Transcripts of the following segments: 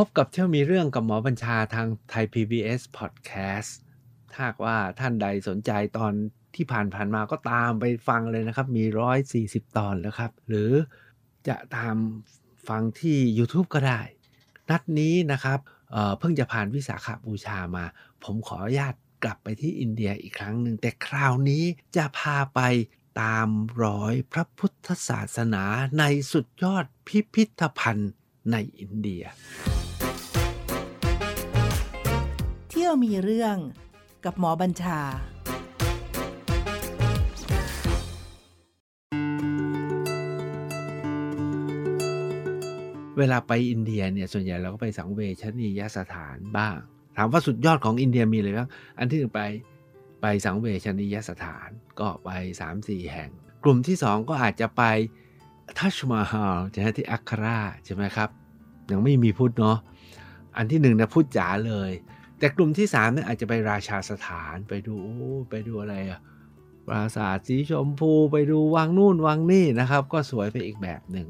พบกับเที่ยวมีเรื่องกับหมอบัญชาทางไทย PBS Podcast ถ้าว่าท่านใดสนใจตอนที่ผ่านผ่านมาก็ตามไปฟังเลยนะครับ มี 140 ตอนแล้วครับ หรือจะตามฟังที่ YouTube ก็ได้ นัดนี้นะครับเเพิ่งจะผ่านวิสาขบูชามา ผมขออนุญาตกลับไปที่อินเดียอีกครั้งหนึ่ง แต่คราวนี้จะพาไปตามรอยพระพุทธศาสนาในสุดยอดพิพิธภัณฑ์ในอินเดีย ที่ยวมีเรื่องกับหมอบัญชา เวลาไปอินเดียเนี่ยส่วนใหญ่เราก็ไปสังเวชนียสถานบ้าง ถามว่าสุดยอดของอินเดียมีอะไรบ้าง อันที่หนึ่งไปไปสังเวชนียสถานก็ไป 3-4 แห่ง กลุ่มที่ 2 ก็อาจจะไปทัชมาฮาลใช่ไหมที่อัคราใช่ไหมครับ ยังไม่มีพุทธเนาะอันที่หนึ่งนะพุทธจ๋าเลย แต่กลุ่มที่3เนี่ยอาจจะไปราชาสถานไปดูไปดูอะไรอะปราสาทสีชมพูไปดูวังนู่นวังนี่นะครับ ก็สวยไปอีกแบบหนึ่ง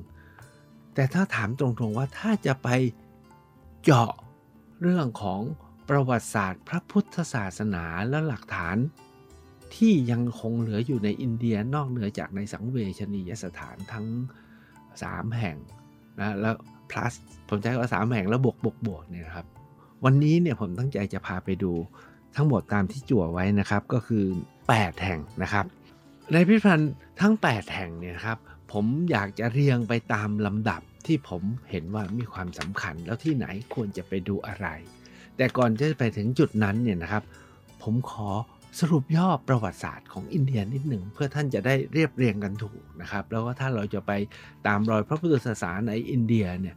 แต่ถ้าถามตรงๆว่าถ้าจะไปเจาะเรื่องของประวัติศาสตร์ พระพุทธศาสนาและหลักฐาน ที่ยังคงเหลืออยู่ในอินเดียนอกเหนือจากในสังเวชนียสถานทั้ง 3 แห่งนะแล้ว plus ผมใช้ว่า3แห่งแล้วบวกบวกบวกเนี่ยครับ วันนี้เนี่ยผมตั้งใจจะพาไปดูทั้งหมดตามที่จั่วไว้นะครับก็คือ 8 แห่งนะครับในพิพิธภัณฑ์ทั้ง 8 แห่งเนี่ยครับผมอยากจะเรียงไปตามลำดับที่ผมเห็นว่ามีความสำคัญแล้วที่ไหนควรจะไปดูอะไร แต่ก่อนจะไปถึงจุดนั้นเนี่ยนะครับ ผมขอสรุปย่อประวัติศาสตร์ของอินเดียนิดหนึ่งเพื่อท่านจะได้เรียบเรียงกันถูกนะครับ แล้วก็ถ้าเราจะไปตามรอยพระพุทธศาสนาในอินเดียเนี่ย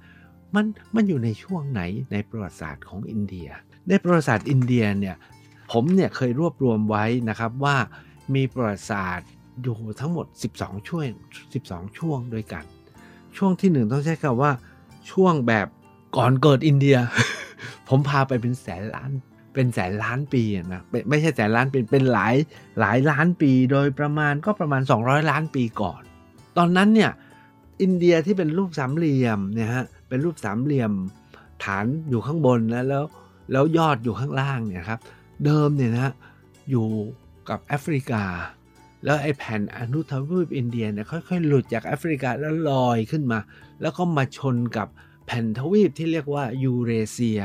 มันมันอยู่ในช่วงไหนในประวัติศาสตร์ของอินเดีย ในประวัติศาสตร์อินเดียเนี่ยผมเนี่ยเคยรวบรวมไว้นะครับว่ามีประวัติศาสตร์อยู่ทั้งหมด 12 ช่วง 12 ช่วงด้วยกัน ช่วงที่1ต้องใช้คำว่าช่วงแบบก่อนเกิดอินเดีย ผมพาไปเป็นแสนล้านเป็นแสนล้านปีนะไม่ใช่แสนล้านปีเป็นหลายหลายล้านปีโดยประมาณก็ประมาณ 200 ล้านปีก่อน ตอนนั้นเนี่ยอินเดียที่เป็นรูปสามเหลี่ยมเนี่ยฮะ เป็นรูปสามเหลี่ยมฐานอยู่ข้างบนแล้วแล้วแล้วยอดอยู่ข้างล่างเนี่ยครับเดิมเนี่ยนะอยู่กับแอฟริกา แล้วไอ้แผ่นอนุทวีปอินเดียเนี่ยค่อยๆ หลุดจากแอฟริกาแล้วลอยขึ้นมา แล้วก็มาชนกับแผ่นทวีปที่เรียกว่ายูเรเซีย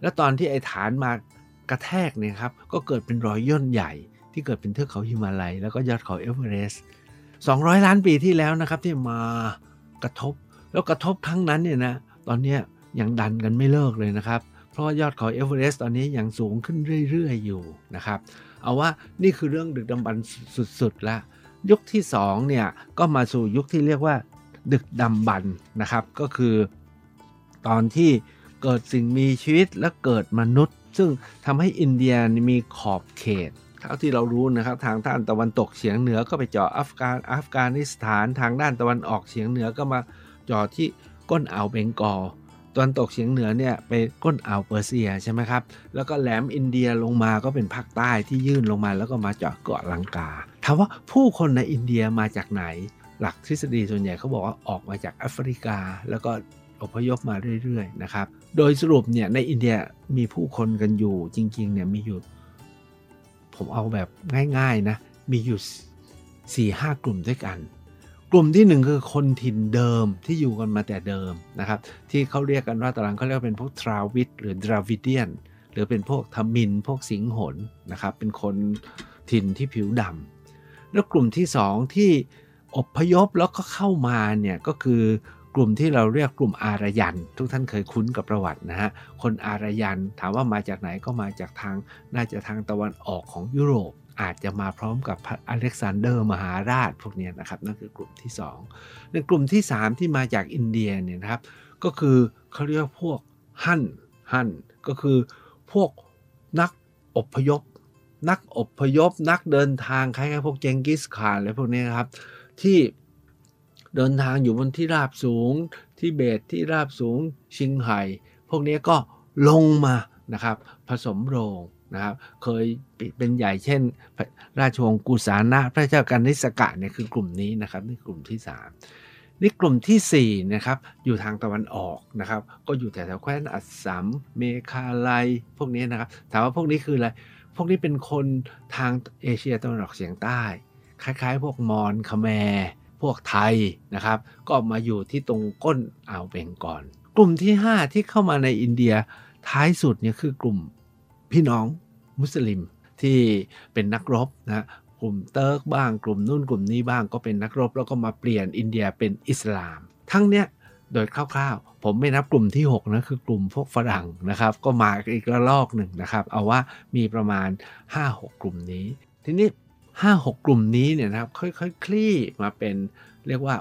แล้วตอนที่ไอ้ฐานมากระแทกเนี่ยครับก็เกิดเป็นรอยย่นใหญ่ที่เกิดเป็นเทือกเขาฮิมาลัย แล้วก็ยอดเขาเอเวอเรสต์200 ล้านปีที่แล้วนะครับที่มากระทบ แล้วกระทบครั้งนั้นเนี่ยนะตอนนี้ยังดันกันไม่เลิกเลยนะครับ เพราะยอดเขาเอเวอเรสต์ตอนนี้ยังสูงขึ้นเรื่อยๆ อยู่นะครับ เอาว่านี่คือเรื่องดึกดำบรรสุดๆล้วยุคที่2เนี่ยก็มาสู่ยุคที่เรียกว่าดึกดำบรรนะครับ ก็คือตอนที่เกิดสิ่งมีชีวิตและเกิดมนุษย์ ซึ่งทำให้อินเดียมีขอบเขตเท่าที่เรารู้นะครับทางด้านตะวันตกเฉียงเหนือก็ไปเจาะอัฟกานอัฟกานิสถานทางด้านตะวันออกเฉียงเหนือก็มา จาะที่ก้นอ่าวเบงกอลตะวันตกเฉียงเหนือเนี่ยไปก้นอ่าวเปอร์เซียใช่ไหมครับ แล้วก็แหลมอินเดียลงมาก็เป็นภาคใต้ที่ยื่นลงมาแล้วก็มาเจาะเกาะลังกา ถามว่าผู้คนในอินเดียมาจากไหน หลักทฤษฎีส่วนใหญ่เขาบอกว่าออกมาจากแอฟริกา แล้วก็อพยพมาเรื่อยๆนะครับ โดยสรุปเนี่ยในอินเดียมีผู้คนกันอยู่จริงๆเนี่ยมีอยู่ ผมเอาแบบง่ายๆนะมีอยู่4ี่ห้ากลุ่มด้วยกัน กลุ่มที่หนึ่งคือคนถิ่นเดิมที่อยู่กันมาแต่เดิมนะครับที่เขาเรียกกันว่าตารางเขาเรียกเป็นพวกทราวิดหรือดราวิเดียน หรือเป็นพวกทมิน พวกสิงหนนะครับเป็นคนถิ่นที่ผิวดำแล้วกลุ่มที่สองที่อพยพแล้วก็เข้ามาเนี่ยก็คือกลุ่มที่เราเรียกกลุ่มอารยัน ทุกท่านเคยคุ้นกับประวัตินะฮะคนอารยันถามว่ามาจากไหนก็มาจากทางน่าจะทางตะวันออกของยุโรป อาจจะมาพร้อมกับอเล็กซานเดอร์มหาราชพวกนี้นะครับนั่นคือกลุ่มที่ 2 ในกลุ่มที่ 3 ที่มาจากอินเดียเนี่ยนะครับ ก็คือเขาเรียกพวกฮั่นฮั่นก็คือพวกนักอพยพ นักอพยพ นักเดินทางคล้ายๆพวกเจงกิสข่านอะไรพวกนี้นะครับ ที่เดินทางอยู่บนที่ราบสูงที่เบตที่ราบสูงชิงไห่พวกนี้ก็ลงมานะครับ ผสมโรง นะครับเคยเป็นใหญ่เช่น ราชวงศ์กุสานะพระเจ้ากันนิสกะเนี่ยคือกลุ่มนี้นะครับนี่กลุ่มที่ 3 นี่กลุ่มที่4นะครับอยู่ทางตะวันออกนะครับ ก็อยู่แถวๆแคว้นอัสสัมเมคาไลพวกนี้นะครับถามว่าพวกนี้คืออะไรพวกนี้เป็นคนทางเอเชียตะวันออกเฉียงใต้ คล้ายๆ พวกมอญคาแมร์พวกไทยนะครับ ก็มาอยู่ที่ตรงก้นอ่าวเบงกอลกลุ่มที่ 5 ที่เข้ามาในอินเดียท้ายสุดเนี่ยคือกลุ่ม พี่น้องมุสลิมที่เป็นนักรบนะกลุ่มเติร์กบ้างกลุ่มนู่นกลุ่มนี้บ้างก็เป็นนักรบ แล้วก็มาเปลี่ยนอินเดียเป็นอิสลาม ทั้งเนี้ยโดยคร่าวๆ ผมไม่นับกลุ่มที่ 6 นะ คือกลุ่มพวกฝรั่งนะครับ ก็มาอีกระลอกหนึ่งนะครับ เอาว่ามีประมาณ 5-6 กลุ่มนี้ ทีนี้ 5-6 กลุ่มนี้เนี่ยนะครับ ค่อยๆคคลี่มาเป็นเรียกว่า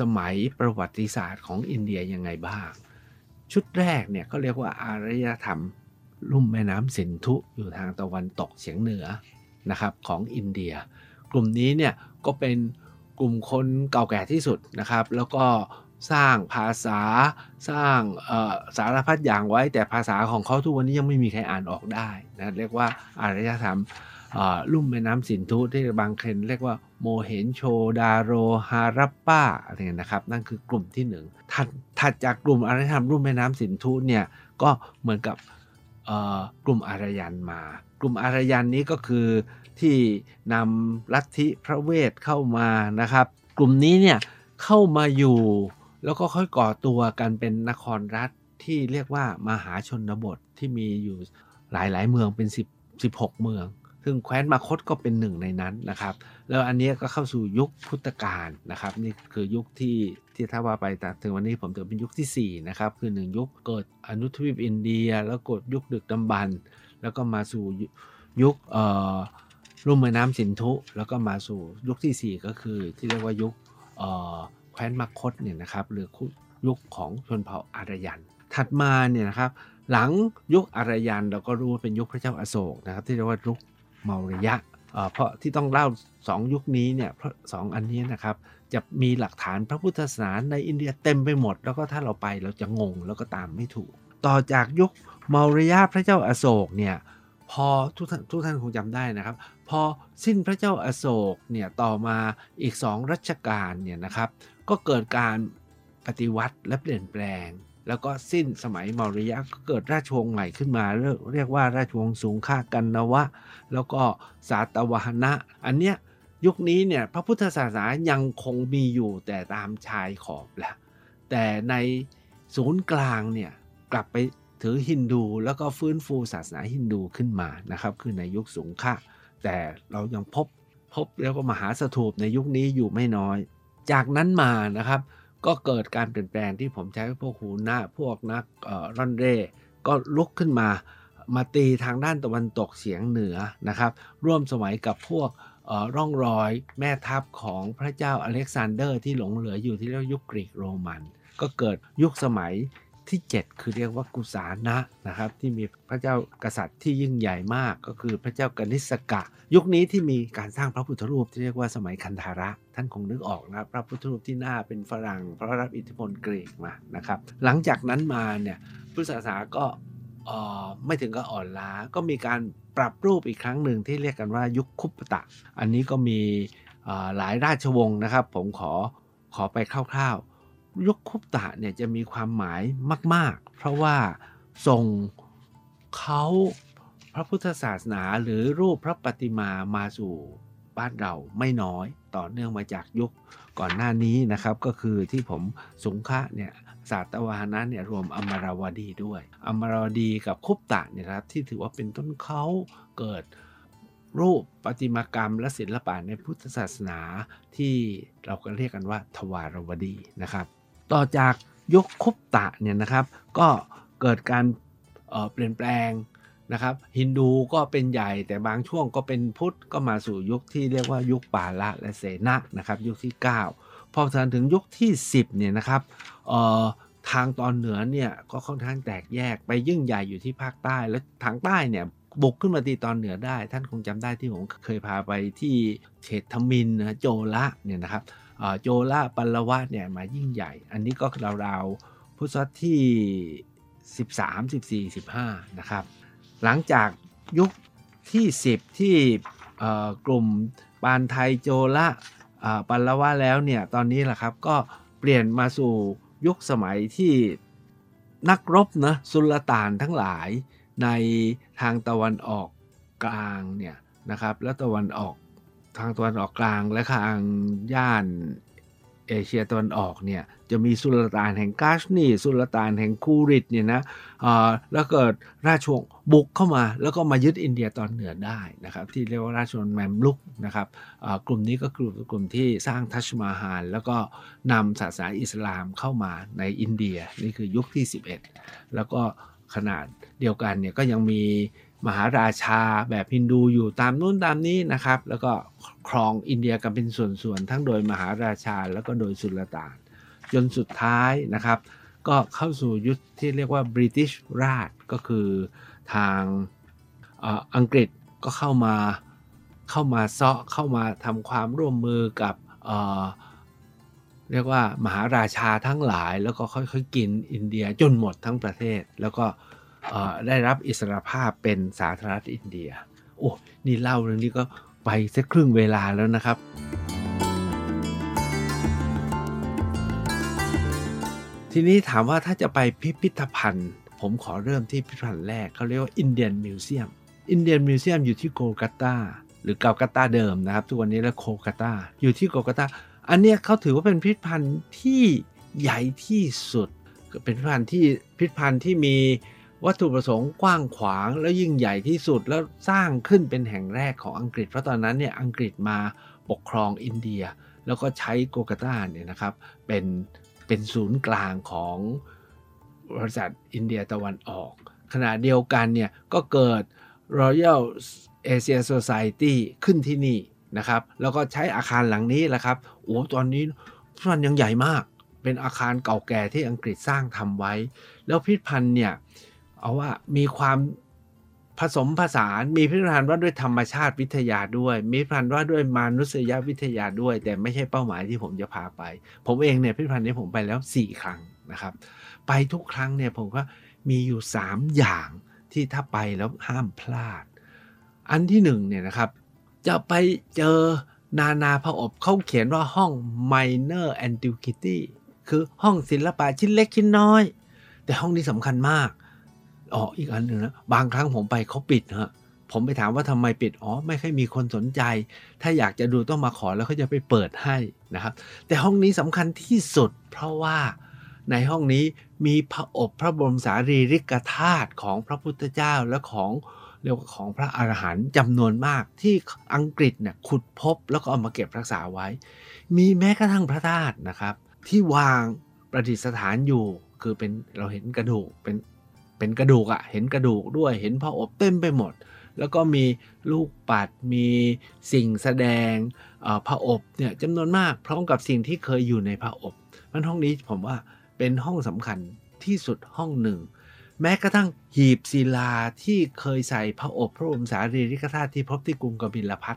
สมัยประวัติศาสตร์ของอินเดียยังไงบ้าง ชุดแรกเนี่ยก็เรียกว่าอารยธรรม ลุ่มแม่น้ำสินธุอยู่ทางตะวันตกเฉียงเหนือนะครับของอินเดีย กลุ่มนี้เนี่ยก็เป็นกลุ่มคนเก่าแก่ที่สุดนะครับ แล้วก็สร้างภาษาสร้างสารพัดอย่างไว้ แต่ภาษาของเขาทุกวันนี้ยังไม่มีใครอ่านออกได้นะเรียกว่าอารยธรรมลุ่มแม่น้ำสินธุที่บางคนเรียกว่าโมเหนโชดาโรฮารัปปาอะไรเงี้ยนะครับ นั่นคือกลุ่มที่หนึ่งถัดถัดจากกลุ่มอารยธรรมลุ่มแม่น้ำสินธุเนี่ยก็เหมือนกับ กลุ่มอารยันมา กลุ่มอารยันนี้ก็คือที่นำลัทธิพระเวทเข้ามานะครับ กลุ่มนี้เนี่ยเข้ามาอยู่แล้วก็ค่อยก่อตัวกันเป็นนครรัฐที่เรียกว่ามหาชนบทที่มีอยู่หลายๆ เมืองเป็น 10 16 เมือง ซึ่งแคว้นมาคตก็เป็นหนึ่งในนั้นนะครับ แล้วอันนี้ก็เข้าสู่ยุคพุทธกาลนะครับนี่คือยุคที่ที่ถ้าว่าไปแต่ถึงวันนี้ผมถือเป็นยุคที่ 4 นะครับ คือ 1 ยุคเกิดอนุทวีปอินเดีย แล้วกดยุคดึกดำบรรแล้วก็มาสู่ยุคเอ่อรุ่มแม่น้ำสินธุ แล้วก็มาสู่ยุคที่ 4 ก็คือที่เรียกว่ายุคแคว้นมคตเนี่ยนะครับหรือยุคของชนเผ่าอารยัน ถัดมาเนี่ยนะครับหลังยุคอารยันเราก็รู้ว่าเป็นยุคพระเจ้าอาโศกนะครับที่เรียกว่ายุคเมาริยะ เพราะที่ต้องเล่า2ยุคนี้เนี่ยเพราะสอันนี้นะครับ จะมีหลักฐานพระพุทธศาสนาในอินเดียเต็มไปหมด แล้วก็ถ้าเราไปเราจะงงแล้วก็ตามไม่ถูก ต่อจากยุคเมาริยะพระเจ้าอาโศกเนี่ยพอทุกท่านทุกท่านคงจำได้นะครับ พอสิ้นพระเจ้าอาโศกเนี่ยต่อมาอีกสองรัชกาลเนี่ยนะครับ ก็เกิดการปฏิวัติและเปลี่ยนแปลง แล้วก็สิ้นสมัยมอริยะก็เกิดราชวงศ์ใหม่ขึ้นมา เรียกว่าราชวงศ์สูงค่ากันนวะ แล้วก็สาตวหนะ อันเนี้ยยุคนี้เนี่ยพระพุทธศาสนายังคงมีอยู่แต่ตามชายขอบแหละแต่ในศูนย์กลางเนี่ยกลับไปถือฮินดูแล้วก็ฟื้นฟูศาสนาฮินดูขึ้นมานะครับ คือในยุคสูงค่าแต่เรายังพบพบแล้วก็มหาสถูปในยุคนี้อยู่ไม่น้อย จากนั้นมานะครับ ก็เกิดการเปลี่ยนแปลงที่ผมใช้พวกหูหน้าพวกนักร่อนเร่ก็ลุกขึ้นมามาตีทางด้านตะวันตกเฉียงเหนือนะครับ ร่วมสมัยกับพวกร่องรอยแม่ทัพของพระเจ้าอเล็กซานเดอร์ที่หลงเหลืออยู่ที่เรียกยุคกรีกโรมัน ก็เกิดยุคสมัย ที่ 7 คือเรียกว่ากุษาณะนะครับที่มีพระเจ้ากษัตริย์ที่ยิ่งใหญ่มากก็คือพระเจ้ากนิสกะ ยุคนี้ที่มีการสร้างพระพุทธรูปที่เรียกว่าสมัยคันธาระ ท่านคงนึกออกนะพระพุทธรูปที่หน้าเป็นฝรั่งเพราะรับอิทธิพลกรีกมานะครับ หลังจากนั้นมาเนี่ยพุทธศาสนาก็ไม่ถึงกับอ่อนล้าก็มีการปรับรูปอีกครั้งหนึ่งที่เรียกกันว่ายุคคุปตะ อันนี้ก็มีหลายราชวงศ์นะครับ ผมขอขอไปคร่าว ยุคคุปตะเนี่ยจะมีความหมายมาก ๆ เพราะว่าส่งเขาพระพุทธศาสนาหรือรูปพระปฏิมามาสู่บ้านเราไม่น้อยต่อเนื่องมาจากยุคก่อนหน้านี้นะครับ ก็คือที่ผมสงคะเนี่ยศาสตวานะเนี่ยรวมอมราวดีด้วย อมราวดีกับคุปตะเนี่ยครับที่ถือว่าเป็นต้นเขาเกิดรูปประติมากรรมและศิลปะในพุทธศาสนาที่เราก็เรียกกันว่าทวารวดีนะครับ ต่อจากยุคคุปตะเนี่ยนะครับ ก็เกิดการเเปลี่ยนแปลงนะครับฮินดูก็เป็นใหญ่แต่บางช่วงก็เป็นพุทธก็มาสู่ยุคที่เรียกว่ายุคปาละและเสนะนะครับยุคที่ 9 พอถึงยุคที่ 10เนี่ยนะครับทางตอนเหนือเนี่ยก็ค่อนข้างแตกแยกไปยิ่งใหญ่อยู่ที่ภาคใต้ แล้วทางใต้เนี่ยบุกขึ้นมาตีตอนเหนือได้ ท่านคงจำได้ที่ผมเคยพาไปที่เฉดทมินนะโจละเนี่ยนะครับ โจละปัลลวะเนี่ยมายิ่งใหญ่ อันนี้ก็ราวๆพุทธศตวรรษที่ 13 14 15 นะครับ หลังจากยุคที่ 10 ที่กลุ่มปานไทยโจละปัลลวะแล้วเนี่ยตอนนี้แหละครับก็เปลี่ยนมาสู่ยุคสมัยที่นักรบนะสุลต่านทั้งหลายในทางตะวันออกกลางเนี่ยนะครับและตะวันออก ทางตะวันออกกลางและทางย่านเอเชียตะวันออกเนี่ยจะมีสุลต่านแห่งกาชนีสุลต่านแห่งคูริตเนี่ยนะแล้วเกิดราชวงศ์บุกเข้ามา แล้วก็มายึดอินเดียตอนเหนือได้นะครับ ที่เรียกว่าราชวงศ์แมมลุกนะครับกลุ่มนี้ก็คือกลุ่มที่สร้างทัชมาฮาลแล้วก็นำศาสนาอิสลามเข้ามาในอินเดียนี่คือยุคที่ 11 แล้วก็ขนาดเดียวกันเนี่ยก็ยังมี มหาราชาแบบฮินดูอยู่ตามนู้นตามนี้นะครับ แล้วก็ครองอินเดียกันเป็นส่วนๆ ทั้งโดยมหาราชาแล้วก็โดยสุลต่าน จนสุดท้ายนะครับ ก็เข้าสู่ยุคที่เรียกว่าบริติชราชก็คือทางอังกฤษก็เข้ามาเข้ามาเซาะเข้ามาทำความร่วมมือกับเรียกว่ามหาราชาทั้งหลายแล้วก็ค่อยๆกินอินเดียจนหมดทั้งประเทศ แล้วก็ ได้รับอิสรภาพเป็นสาธารณรัฐอินเดีย โอ้นี่เล่าเรื่องนี้ก็ไปสักครึ่งเวลาแล้วนะครับ ทีนี้ถามว่าถ้าจะไปพิพิธภัณฑ์ ผมขอเริ่มที่พิพิธภัณฑ์แรกเขาเรียกว่าอินเดียนมิวเซียมอินเดียนมิวเซียมอยู่ที่โกลกัตาหรือเกากัตาเดิมนะครับ ทุกวันนี้แล้วโคลกัตาอยู่ที่โกลกัตตาอันนี้เขาถือว่าเป็นพิพิธภัณฑ์ที่ใหญ่ที่สุดเป็นพิพิธภัณฑ์ที่พิพิธภัณฑ์ที่มี วัตถุประสงค์กว้างขวางแล้วยิ่งใหญ่ที่สุดแล้วสร้างขึ้นเป็นแห่งแรกของอังกฤษ เพราะตอนนั้นเนี่ยอังกฤษมาปกครองอินเดีย แล้วก็ใช้โกกาตาเนี่ยนะครับเป็นเป็นศูนย์กลางของบริษัทอินเดียตะวันออก ขณะเดียวกันเนี่ยก็เกิด Royal Asia Society ขึ้นที่นี่นะครับแล้วก็ใช้อาคารหลังนี้แหละครับโอ้ตอนนี้มันยังใหญ่มาก เป็นอาคารเก่าแก่ที่อังกฤษสร้างทำไว้ แล้วพิพิธภัณฑ์เนี่ย เอาว่ามีความผสมผสานมีพิพิธภัณฑ์ว่าด้วยธรรมชาติวิทยาด้วย มีพิพิธภัณฑ์ว่าด้วยมนุษยวิทยาด้วย แต่ไม่ใช่เป้าหมายที่ผมจะพาไป ผมเองเนี่ยพิพิธภัณฑ์นี้ผมไปแล้ว 4 ครั้งนะครับ ไปทุกครั้งเนี่ยผมก็มีอยู่ 3 อย่างที่ถ้าไปแล้วห้ามพลาด อันที่1เนี่ยนะครับ จะไปเจอนานาพระอบเขาเขียนว่าห้อง minor antiquity คือห้องศิลปะชิ้นเล็กชิ้นน้อย แต่ห้องนี้สำคัญมาก อ๋ออีกอันหนึ่งนะบางครั้งผมไปเขาปิดฮะผมไปถามว่าทำไมปิด อ๋อ ไม่ค่อยมีคนสนใจ ถ้าอยากจะดูต้องมาขอแล้วเขาจะไปเปิดให้นะครับ แต่ห้องนี้สำคัญที่สุด เพราะว่าในห้องนี้มีพระอบพระบรมสารีริกธาตุของพระพุทธเจ้าและของเรียกว่าของพระอรหันต์จำนวนมากที่อังกฤษเนี่ยขุดพบแล้วก็เอามาเก็บรักษาไว้ มีแม้กระทั่งพระธาตุนะครับ ที่วางประดิษฐานอยู่คือเป็นเราเห็นกระดูกเป็น เป็นกระดูกอะ่ะ เห็นกระดูกด้วย เห็นพระอบเต็มไปหมด แล้วก็มีลูกปัด มีสิ่งแสดงพระอบเนี่ยจำนวนมาก พร้อมกับสิ่งที่เคยอยู่ในพระอบมันห้องนี้ผมว่าเป็นห้องสำคัญที่สุดห้องหนึ่ง แม้กระทั่งหีบศิลาที่เคยใส่พระอบพระบรมสารีริกธาตุที่พบที่กรุงกบิลพัท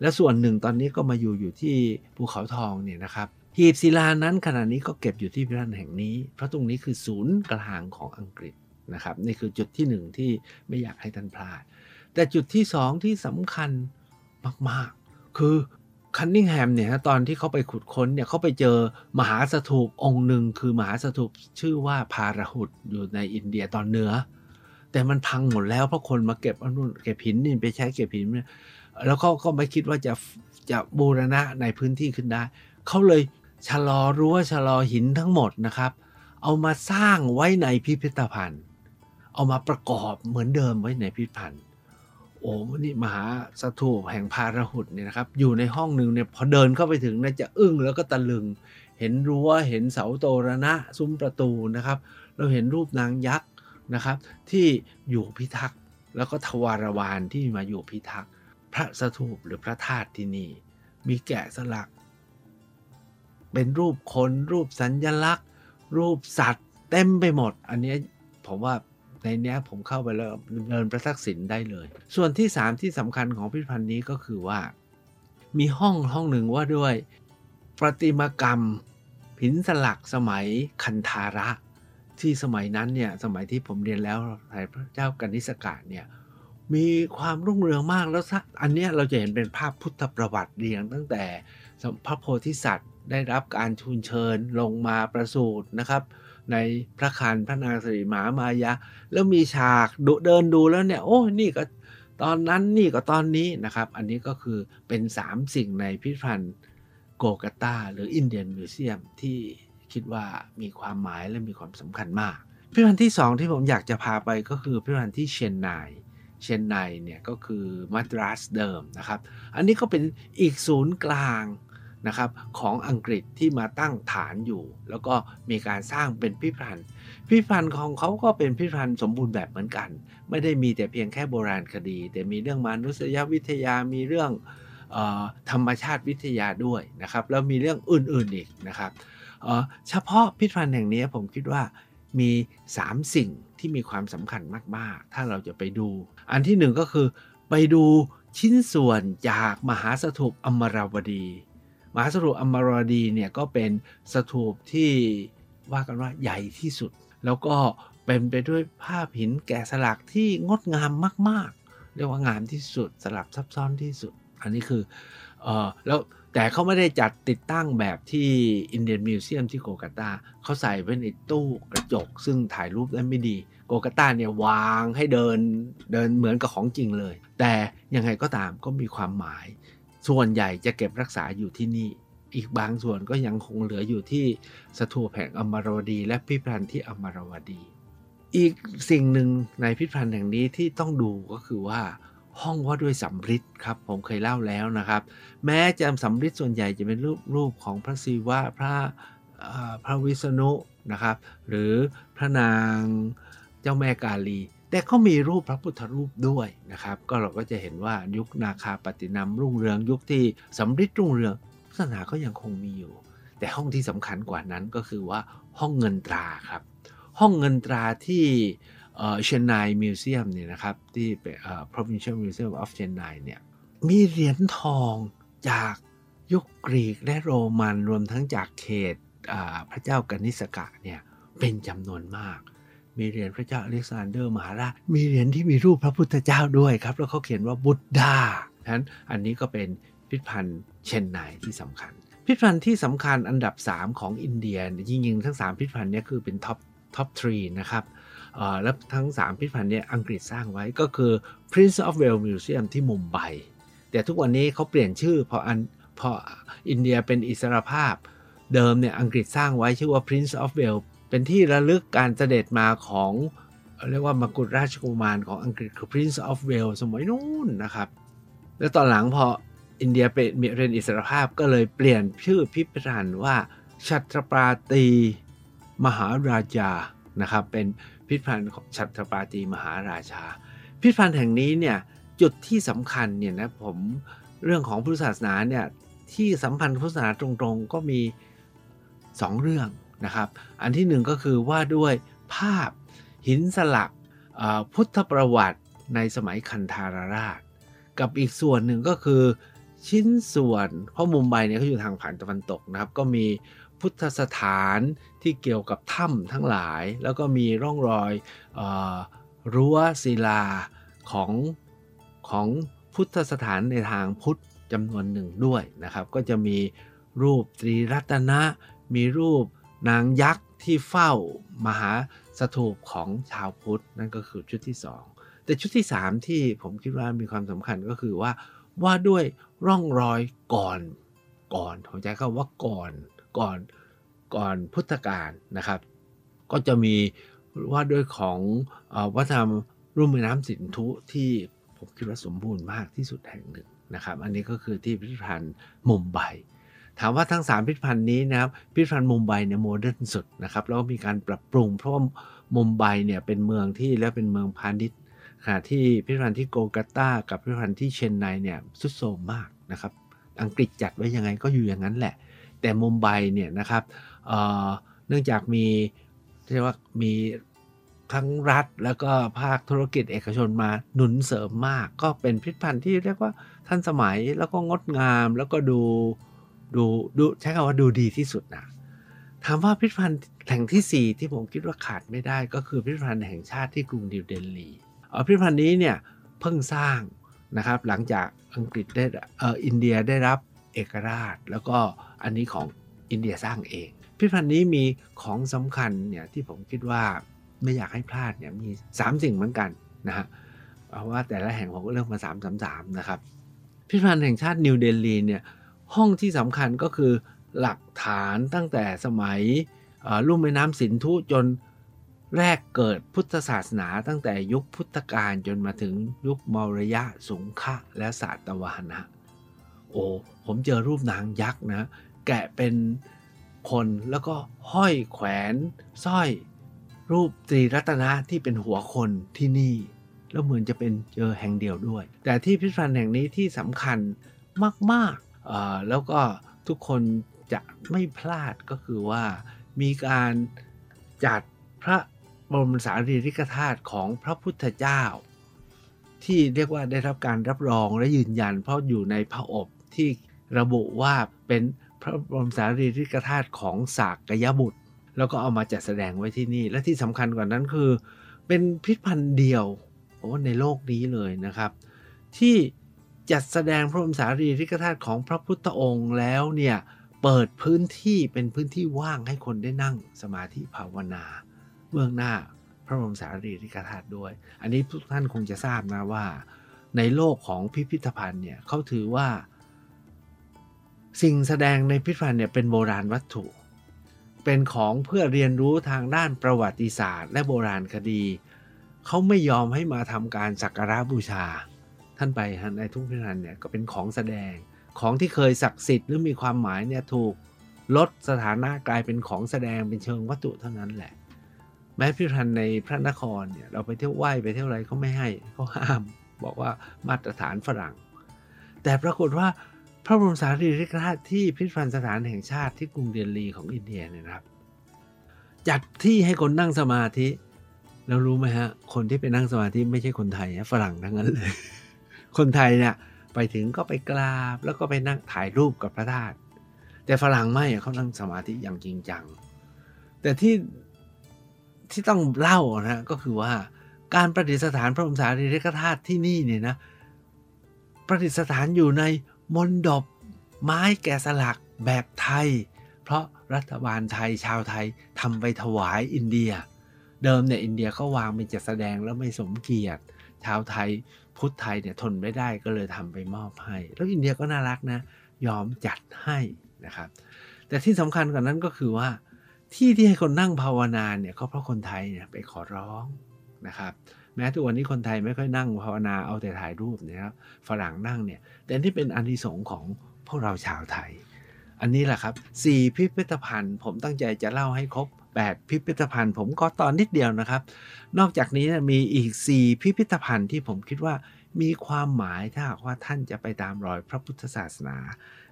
และส่วนหนึ่งตอนนี้ก็มาอยู่อยู่ที่ภูเขาทองเนี่ยนะครับหีบศิลานั้นขณะนี้ก็เก็บอยู่ที่พิพิธภัณฑ์แห่งนี้ เพราะตรงนี้คือศูนย์กลางของอังกฤษ นะครับนี่คือจุดที่หนึ่งที่ไม่อยากให้ท่านพลาด แต่จุดที่สองที่สำคัญมาก ๆ คือคันนิงแฮมเนี่ยตอนที่เขาไปขุดค้นเนี่ยเขาไปเจอมหาสถูปองค์หนึ่งคือมหาสถูปชื่อว่าพาราหุดอยู่ในอินเดียตอนเหนือ แต่มันพังหมดแล้วเพราะคนมาเก็บอนุนเก็บหินนี่ไปใช้เก็บหินแล้วเขาก็ไม่คิดว่าจะจะบูรณะในพื้นที่ขึ้นได้ เขาเลยชะลอรั้วชะลอหินทั้งหมดนะครับ เอามาสร้างไว้ในพิพิธภัณฑ์ เอามาประกอบเหมือนเดิมไว้ในพิพิธภัณฑ์โอ้นี่มหาสถูปแห่งพาราหุดเนี่ยนะครับ อยู่ในห้องหนึ่งเนี่ยพอเดินเข้าไปถึงนะจะอึ้งแล้วก็ตะลึง เห็นรั้วเห็นเสาโตรณะ ซุ้มประตูนะครับ เราเห็นรูปนางยักษ์นะครับ ที่อยู่พิทักษ์แล้วก็ทวารวานที่มาอยู่พิทักษ์พระสถูปหรือพระธาตุที่นี่ มีแกะสลัก เป็นรูปคนรูปสัญญลักษณ์ รูปสัตว์ เต็มไปหมด อันนี้ผมว่า ในนี้ผมเข้าไปแล้วเดินประทักษิณได้เลย ส่วนที่ 3 ที่สำคัญของพิพิธภัณฑ์นี้ก็คือว่า มีห้องห้องหนึ่งว่าด้วยประติมากรรมหินสลักสมัยคันธาระ ที่สมัยนั้นเนี่ยสมัยที่ผมเรียนแล้วพระเจ้ากนิสกะเนี่ยมีความรุ่งเรืองมากแล้วอันนี้เราจะเห็นเป็นภาพพุทธประวัติเรียงตั้งแต่พระโพธิสัตว์ได้รับการชูนเชิญลงมาประสูตินะครับ ในพระคันพระนางสิริมหามายาแล้วมีฉากดูเดินดูแล้วเนี่ย โอ้นี่ก็ตอนนั้นนี่ก็ตอนนี้นะครับ อันนี้ก็คือเป็น 3 สิ่งในพิพิธภัณฑ์โกกัตาหรืออินเดียนมิวเซียมที่คิดว่ามีความหมายและมีความสำคัญมาก พิพิธภัณฑ์ที่ 2 ที่ผมอยากจะพาไปก็คือพิพิธภัณฑ์ที่เชียงไนเชียงไนเนี่ยก็คือมาดรัสเดิมนะครับ อันนี้ก็เป็นอีกศูนย์กลาง นะครับของอังกฤษที่มาตั้งฐานอยู่ แล้วก็มีการสร้างเป็นพิพิธภัณฑ์พิพิธภัณฑ์ของเขาก็เป็นพิพิธภัณฑ์สมบูรณ์แบบเหมือนกัน ไม่ได้มีแต่เพียงแค่โบราณคดี แต่มีเรื่องมนุษยวิทยามีเรื่องออธรรมชาติวิทยาด้วยนะครับแล้วมีเรื่องอื่นๆอีกนะครับเฉพาะพิพิธภัณฑ์แห่งนี้ผมคิดว่ามี 3 สิ่งที่มีความสำคัญมากๆ ถ้าเราจะไปดู อันที่หนึ่งก็คือไปดูชิ้นส่วนจากมหาสถูปอมราวดี มหาสถูปอมราวดีเนี่ยก็เป็นสถูปที่ว่ากันว่าใหญ่ที่สุด แล้วก็เป็นไปด้วยภาพหินแกะสลักที่งดงามมากๆ เรียกว่างามที่สุดสลับซับซ้อนที่สุด อันนี้คือเออแล้วแต่เขาไม่ได้จัดติดตั้งแบบที่อินเดียนมิวเซียมที่โกกัตาเขาใส่ไว้ในตู้กระจก ซึ่งถ่ายรูปได้ไม่ดีโกกัตตาเนี่ยวางให้เดินเดินเหมือนกับของจริงเลย แต่ยังไงก็ตามก็มีความหมาย ส่วนใหญ่จะเก็บรักษาอยู่ที่นี่ อีกบางส่วนก็ยังคงเหลืออยู่ที่สถูปแห่งอมรวดี และพิพิธภัณฑ์ที่อมรวดี อีกสิ่งหนึ่งในพิพิธภัณฑ์แห่งนี้ที่ต้องดูก็คือว่าห้องว่าด้วยสำริดครับผมเคยเล่าแล้วนะครับ แม้จะสำริดส่วนใหญ่จะเป็นรูปรูปของพระศิวะพระพระวิษณุนะครับ หรือพระนางเจ้าแม่กาลี แต่ก็มีรูปพระพุทธรูปด้วยนะครับ ก็เราก็จะเห็นว่ายุคนาคาปฏินามรุ่งเรืองยุคที่สำริดรุ่งเรืองศาสนาก็ยังคงมีอยู่ แต่ห้องที่สำคัญกว่านั้นก็คือว่าห้องเงินตราครับ ห้องเงินตราที่เชนไนมิวเซียมเนี่ยนะครับ ที่เป็น provincial museum of Chennai เนี่ยมีเหรียญทองจากยุคกรีกและโรมันรวมทั้งจากเขตพระเจ้ากนิสกะเนี่ยเป็นจำนวนมาก มีเหรียญพระเจ้าอเล็กซานเดอร์มหาราชมีเหรียญที่มีรูปพระพุทธเจ้าด้วยครับ แล้วเขาเขียนว่า Buddha ฉะนั้นอันนี้ก็เป็นพิพิธภัณฑ์เชนไนที่สำคัญ พิพิธภัณฑ์ที่สำคัญอันดับ 3 ของอินเดียจริงๆทั้ง 3 พิพิธภัณฑ์นี้คือเป็น top top three นะครับแล้วทั้ง 3 พิพิธภัณฑ์นี้อังกฤษสร้างไว้ก็คือ Prince of Wales Museum ที่มุมไบแต่ทุกวันนี้เขาเปลี่ยนชื่อพออันพออินเดียเป็นอิสรภาพเดิมเนี่ยอังกฤษสร้างไว้ชื่อว่า Prince of Wales เป็นที่ระลึกการเสด็จมาของเรียกว่ามกุฎราชกุมารของอังกฤษคือ Prince of Wales สมัยนู้นนะครับ แล้วตอนหลังพออินเดียเป็นมีเรนอิสรภาพก็เลยเปลี่ยนชื่อพิพิธภัณฑ์ว่าชัตรปราตีมหาราชานะครับ เป็นพิพิธภัณฑ์ของชัตรปาตีมหาราชา พิพิธภัณฑ์แห่งนี้เนี่ยจุดที่สำคัญเนี่ยนะผมเรื่องของพุทธศาสนาเนี่ยที่สัมพันธ์พุทธศาสนาตรงๆ ก็มี 2 เรื่อง นะครับ อันที่หนึ่งก็คือว่าด้วยภาพหินสลักพุทธประวัติในสมัยคันธารราช กับอีกส่วนหนึ่งก็คือชิ้นส่วนเพราะมุมไบเนี่ยเขาอยู่ทางผ่านตะวันตกนะครับ ก็มีพุทธสถานที่เกี่ยวกับถ้ำทั้งหลาย แล้วก็มีร่องรอยอรั้วศิลาของของพุทธสถานในทางพุทธจำนวนหนึ่งด้วยนะครับ ก็จะมีรูปตรีรัตนะ มีรูป นางยักษ์ที่เฝ้ามหาสถูปของชาวพุทธนั่นก็คือชุดที่2แต่ชุดที่3ที่ผมคิดว่ามีความสำคัญก็คือว่าว่าด้วยร่องรอยก่อนก่อนผมใจคำว่าก่อนก่อนก่อนพุทธกาลนะครับ ก็จะมีว่าด้วยของวัฒนธรรมรุ่มแม่น้ำสินธุที่ผมคิดว่าสมบูรณ์มากที่สุดแห่งหนึ่งนะครับ อันนี้ก็คือที่พิพิธภัณฑ์มุมไบ ถามว่าทั้ง 3 พิพิธภัณฑ์นี้นะครับพิพิธภัณฑ์มุมไบเนี่ยโมเดิร์นสุดนะครับแล้วก็มีการปรับปรุงเพราะว่ามุมไบเนี่ยเป็นเมืองที่และเป็นเมืองพาณิชย์ขณะที่พิพิธภัณฑ์ที่โกกัตตากับพิพิธภัณฑ์ที่เชนไนเนี่ยสุดโทมมากนะครับอังกฤษจัดไว้ยังไงก็อยู่อย่างนั้นแหละ แต่มุมไบเนี่ยนะครับเเนื่องจากมีเรียกว่ามีทั้งรัฐแล้วก็ภาคธุรกิจเอกชนมาหนุนเสริมมาก ก็เป็นพิพิธภัณฑ์ที่เรียกว่าทันสมัยแล้วก็งดงามแล้วก็ดู ดูดูใช้คำว่าดูดีที่สุดนะถามว่าพิพิธภัณฑ์แห่งที่ 4 ที่ผมคิดว่าขาดไม่ได้ก็คือพิพิธภัณฑ์แห่งชาติที่กรุงนิวเดลีพิพิธภัณฑ์นี้เนี่ยเพิ่งสร้างนะครับหลังจากอังกฤษได้เอออินเดียได้รับเอกราช แล้วก็อันนี้ของอินเดียสร้างเอง พิพิธภัณฑ์นี้มีของสำคัญเนี่ยที่ผมคิดว่าไม่อยากให้พลาดเนี่ยมี 3 สิ่งเหมือนกันนะฮะเพราะว่าแต่ละแห่งผมก็เลือกมา3 3 3นะครับพิพิธภัณฑ์แห่งชาตินิวเดลีเนี่ย ห้องที่สำคัญก็คือหลักฐานตั้งแต่สมัยลุ่มแม่น้ำสินธุจนแรกเกิดพุทธศาสนาตั้งแต่ยุคพุทธกาลจนมาถึงยุคมรยะสงฆะและศาตวานะโอ้ผมเจอรูปนางยักษ์นะ แกะเป็นคนแล้วก็ห้อยแขวนสร้อย รูปตรีรัตนะที่เป็นหัวคนที่นี่ แล้วเหมือนจะเป็นเจอแห่งเดียวด้วย แต่ที่พิพิธภัณฑ์แห่งนี้ที่สำคัญมาก แล้วก็ทุกคนจะไม่พลาดก็คือว่ามีการจัดพระบรมสารีริกธาตุของพระพุทธเจ้า ที่เรียกว่าได้รับการรับรองและยืนยัน เพราะอยู่ในพระอบที่ระบุว่าเป็นพระบรมสารีริกธาตุของสากยบุตร แล้วก็เอามาจัดแสดงไว้ที่นี่ และที่สำคัญกว่านั้นคือ เป็นพิพิธภัณฑ์เดียวในโลกนี้เลยนะครับ ที่ จัดแสดงพระบรมสารีริกธาตุของพระพุทธองค์แล้วเนี่ยเปิดพื้นที่เป็นพื้นที่ว่างให้คนได้นั่งสมาธิภาวนา เบื้องหน้าพระบรมสารีริกธาตุด้วย อันนี้ทุกท่านคงจะทราบนะว่า ในโลกของพิพิธภัณฑ์เนี่ยเขาถือว่า สิ่งแสดงในพิพิธภัณฑ์เนี่ยเป็นโบราณวัตถุ เป็นของเพื่อเรียนรู้ทางด้านประวัติศาสตร์ และโบราณคดีเขาไม่ยอมให้มาทำการสักการะบูชา ท่านไปในทุกพิพิธภัณฑ์เนี่ยก็เป็นของแสดงของที่เคยศักดิ์สิทธิ์หรือมีความหมายเนี่ยถูกลดสถานะกลายเป็นของแสดงเป็นเชิงวัตถุเท่านั้นแหละ แม้พิพิธภัณฑ์ในพระนครเนี่ยเราไปเที่ยวไหว้ไปเที่ยวอะไรเขาไม่ให้เขาห้าม บอกว่ามาตรฐานฝรั่ง แต่ปรากฏว่าพระบรมสารีริกธาตุที่พิพิธภัณฑ์สถานแห่งชาติที่กรุงเดลีของอินเดียเนี่ยนะครับ จัดที่ให้คนนั่งสมาธิ แล้วรู้ไหมฮะ คนที่ไปนั่งสมาธิไม่ใช่คนไทยฝรั่งทั้งนั้นเลย คนไทยเนี่ยไปถึงก็ไปกราบแล้วก็ไปนั่งถ่ายรูปกับพระธาตุแต่ฝรั่งไม่เขานั่งสมาธิอย่างจริงจัง แต่ที่ที่ต้องเล่านะก็คือว่าการประดิษฐานพระบรมสารีริกธาตุที่นี่เนี่ยนะประดิษฐานอยู่ในมณฑปไม้แกะสลักแบบไทย เพราะรัฐบาลไทยชาวไทยทำไปถวายอินเดีย เดิมเนี่ยอินเดียก็วางเป็นจัดแสดงแล้วไม่สมเกียรติ ชาวไทย พุทธไทยเนี่ยทนไม่ได้ก็เลยทำไปมอบให้ แล้วอินเดียก็น่ารักนะยอมจัดให้นะครับ แต่ที่สำคัญกว่านั้นก็คือว่าที่ที่ให้คนนั่งภาวนาเนี่ยก็เพราะคนไทยเนี่ยไปขอร้องนะครับ แม้ทุกวันนี้คนไทยไม่ค่อยนั่งภาวนาเอาแต่ถ่ายรูปนะครับฝรั่งนั่งเนี่ยแต่ที่เป็นอานิสงส์ของพวกเราชาวไทย อันนี้แหละครับสี่พิพิธภัณฑ์ผมตั้งใจจะเล่าให้ครบ 8 พิพิธภัณฑ์ ผมก็ตอนนิดเดียวนะครับ นอกจากนี้มีอีก 4 พิพิธภัณฑ์ที่ผมคิดว่ามีความหมายถ้าหากว่าท่านจะไปตามรอยพระพุทธศาสนา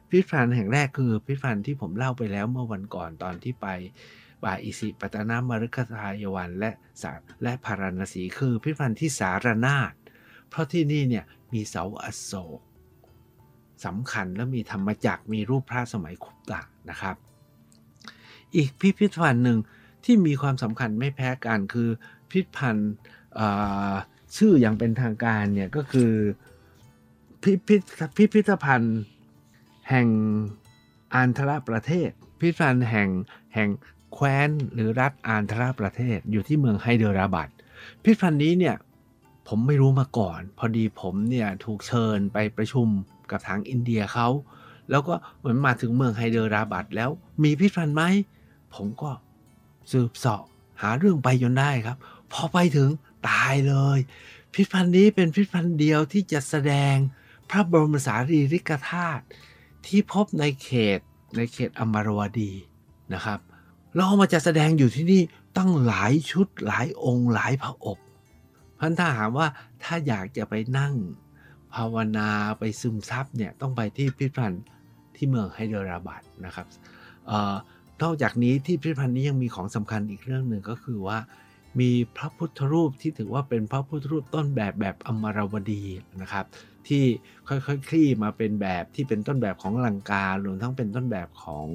พิพิธภัณฑ์แห่งแรกคือพิพิธภัณฑ์ที่ผมเล่าไปแล้วเมื่อวันก่อนตอนที่ไปบาอิสิปตนามฤคทายวันและสาและพารณสีคือพิพิธภัณฑ์ที่สารนาฏเพราะที่นี่เนี่ยมีเสาอโศกสำคัญและมีธรรมจักรมีรูปพระสมัยคุปตะนะครับ อีกพิพิธภัณฑ์หนึ่งที่มีความสำคัญไม่แพ้กันคือพิพิธภัณฑ์ชื่ออย่างเป็นทางการเนี่ยก็คือพิพิธพิพิธภัณฑ์แห่งอันทรประเทศ พิพิธภัณฑ์แห่งแห่งแคว้นหรือรัฐอันทรประเทศอยู่ที่เมืองไฮเดราบัดพิพิธภัณฑ์นี้เนี่ยผมไม่รู้มาก่อน พอดีผมเนี่ยถูกเชิญไปประชุมกับทางอินเดียเขาแล้วก็เหมือนมาถึงเมืองไฮเดราบัดแล้วมีพิพิธภัณฑ์ไหม ผมก็สืบเสาะหาเรื่องไปจนได้ครับ พอไปถึงตายเลย พิพิธภัณฑ์นี้เป็นพิพิธภัณฑ์เดียวที่จะแสดงพระบรมสารีริกธาตุที่พบในเขตในเขตอมรวดีนะครับเราเอามาจัดแสดงอยู่ที่นี่ตั้งหลายชุดหลายองค์หลายพระอบพันถ้าถามว่าถ้าอยากจะไปนั่ง ภาวนาไปซึมซับเนี่ยต้องไปที่พิพิธภัณฑ์ที่เมืองไฮเดราบัดนะครับ นอกจากนี้ที่พิพิธภัณฑ์นี้ยังมีของสำคัญอีกเรื่องหนึ่งก็คือว่า มีพระพุทธรูปที่ถือว่าเป็นพระพุทธรูปต้นแบบแบบอมรวดีนะครับ ที่ค่อยๆคคลี่มาเป็นแบบที่เป็นต้นแบบของลังการวมทั้งเป็นต้นแบบของ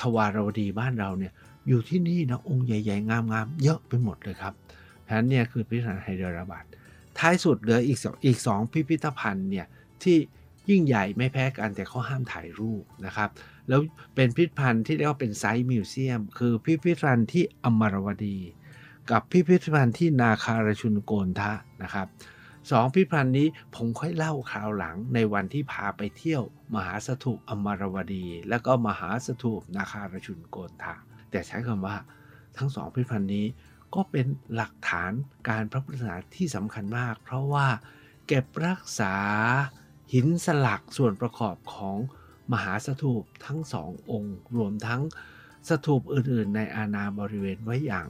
ทวารวดีบ้านเราเนี่ยอยู่ที่นี่นะองค์ใหญ่ๆงามๆเยอะไปหมดเลยครับแผนเนี่ยคือพิพิธภัณฑ์ไฮเดราบัดท้ายสุดเหลืออีกสองอีกสองพิพิธภัณฑ์เนี่ยที่ยิ่งใหญ่ไม่แพ้กันแต่เขาห้ามถ่ายรูปนะครับ แล้วเป็นพิพิธภัณฑ์ที่เรียกว่าเป็นไซต์มิวเซียม คือพิพิธภัณฑ์ที่อมรวดี กับพิพิธภัณฑ์ที่นาคารชุนโกนทะนะครับสองพิพิธภัณฑ์นี้ผมค่อยเล่าคราวหลังในวันที่พาไปเที่ยว มหาสถูปอมรวดี และก็มหาสถูปนาคารชุนโกนทะแต่ใช้คำว่าทั้งสองพิพิธภัณฑ์นี้ก็เป็นหลักฐานการพระพุทธศาสนาที่สำคัญมาก เพราะว่าเก็บรักษาหินสลักส่วนประกอบของ มหาสถูปทั้งสององค์ รวมทั้งสถูปอื่นๆ ในอาณาบริเวณไว้อย่าง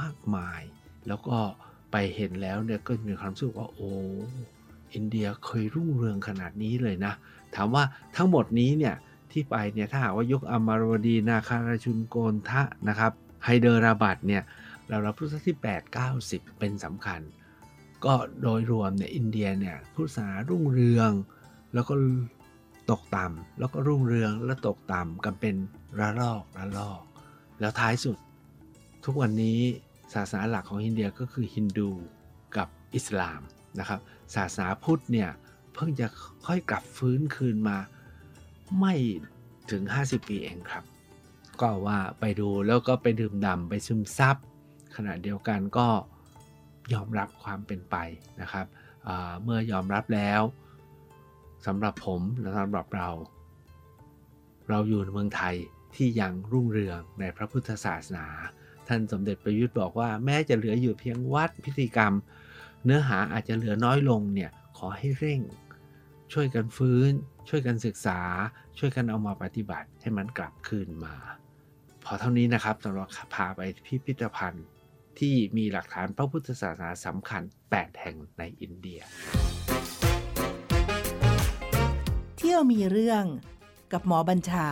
มากมาย แล้วก็ไปเห็นแล้วเนี่ยก็มีความรู้สึกว่าโอ้อินเดียเคยรุ่งเรืองขนาดนี้เลยนะ ถามว่าทั้งหมดนี้เนี่ยที่ไปเนี่ยถ้าหากว่ายกอมารวดีนาคาราชุนโกนทะนะครับไฮเดราบัดเนี่ยเรารับพุทธศที่ 8 90 เป็นสำคัญ ก็โดยรวมเนี่ยอินเดียเนี่ยพุทธศาสนารุ่งเรือง แล้วก็ ตกต่ำแล้วก็รุ่งเรืองแล้วตกต่ำกันเป็นระลอกระลอก แล้วท้ายสุด ทุกวันนี้ศาสนาหลักของอินเดียก็คือฮินดูกับอิสลามนะครับ ศาสนาพุทธเนี่ยเพิ่งจะค่อยกลับฟื้นคืนมาไม่ถึง 50 ปีเองครับ ก็ว่าไปดูแล้วก็ไปดื่มด่ำไปซึมซับขณะเดียวกันก็ยอมรับความเป็นไปนะครับเมื่อยอมรับแล้ว สำหรับผมและสำหรับเรา เราอยู่ในเมืองไทยที่ยังรุ่งเรืองในพระพุทธศาสนา ท่านสมเด็จประยุทธ์บอกว่าแม้จะเหลืออยู่เพียงวัดพิธีกรรม เนื้อหาอาจจะเหลือน้อยลงเนี่ยขอให้เร่ง ช่วยกันฟื้น ช่วยกันศึกษา ช่วยกันเอามาปฏิบัติให้มันกลับคืนมา พอเท่านี้นะครับสำหรับพาไปพิพิธภัณฑ์ที่มีหลักฐานพระพุทธศาสนาสำคัญ 8 แห่งในอินเดีย ยวมีเรื่อง กับหมอบัญชา